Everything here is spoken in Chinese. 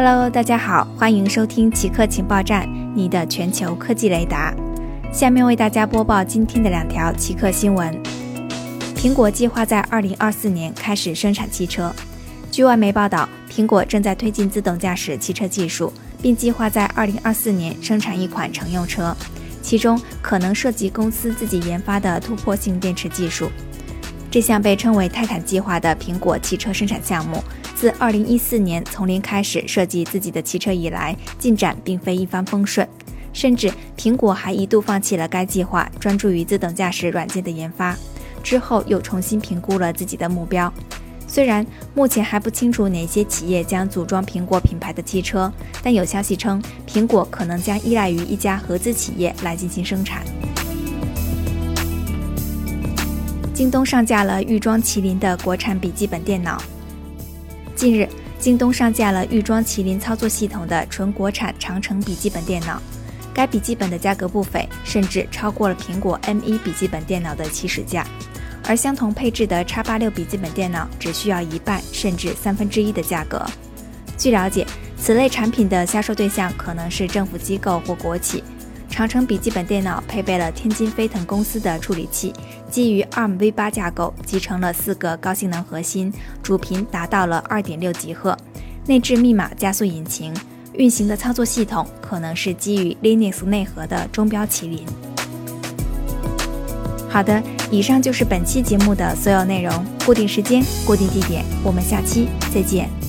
Hello，大家好，欢迎收听极客情报站，你的全球科技雷达。下面为大家播报今天的两条极客新闻。苹果计划在2024年开始生产汽车。据外媒报道，苹果正在推进自动驾驶汽车技术，并计划在2024年生产一款乘用车，其中可能涉及公司自己研发的突破性电池技术。这项被称为“泰坦计划”的苹果汽车生产项目。自2014年从零开始设计自己的汽车以来，进展并非一帆风顺，甚至苹果还一度放弃了该计划，专注于自动驾驶软件的研发。之后又重新评估了自己的目标。虽然目前还不清楚哪些企业将组装苹果品牌的汽车，但有消息称，苹果可能将依赖于一家合资企业来进行生产。京东上架了预装麒麟的国产笔记本电脑。近日，京东上架了预装麒麟操作系统的纯国产长城笔记本电脑。该笔记本的价格不菲，甚至超过了苹果 M1 笔记本电脑的起始价。而相同配置的 X86 笔记本电脑只需要一半甚至三分之一的价格。据了解，此类产品的销售对象可能是政府机构或国企。长城笔记本电脑配备了天津飞腾公司的处理器，基于 ARM V8 架构，集成了四个高性能核心，主频达到了2.6吉赫，内置密码加速引擎，运行的操作系统可能是基于 Linux 内核的中标麒麟。好的，以上就是本期节目的所有内容，固定时间，固定地点，我们下期再见。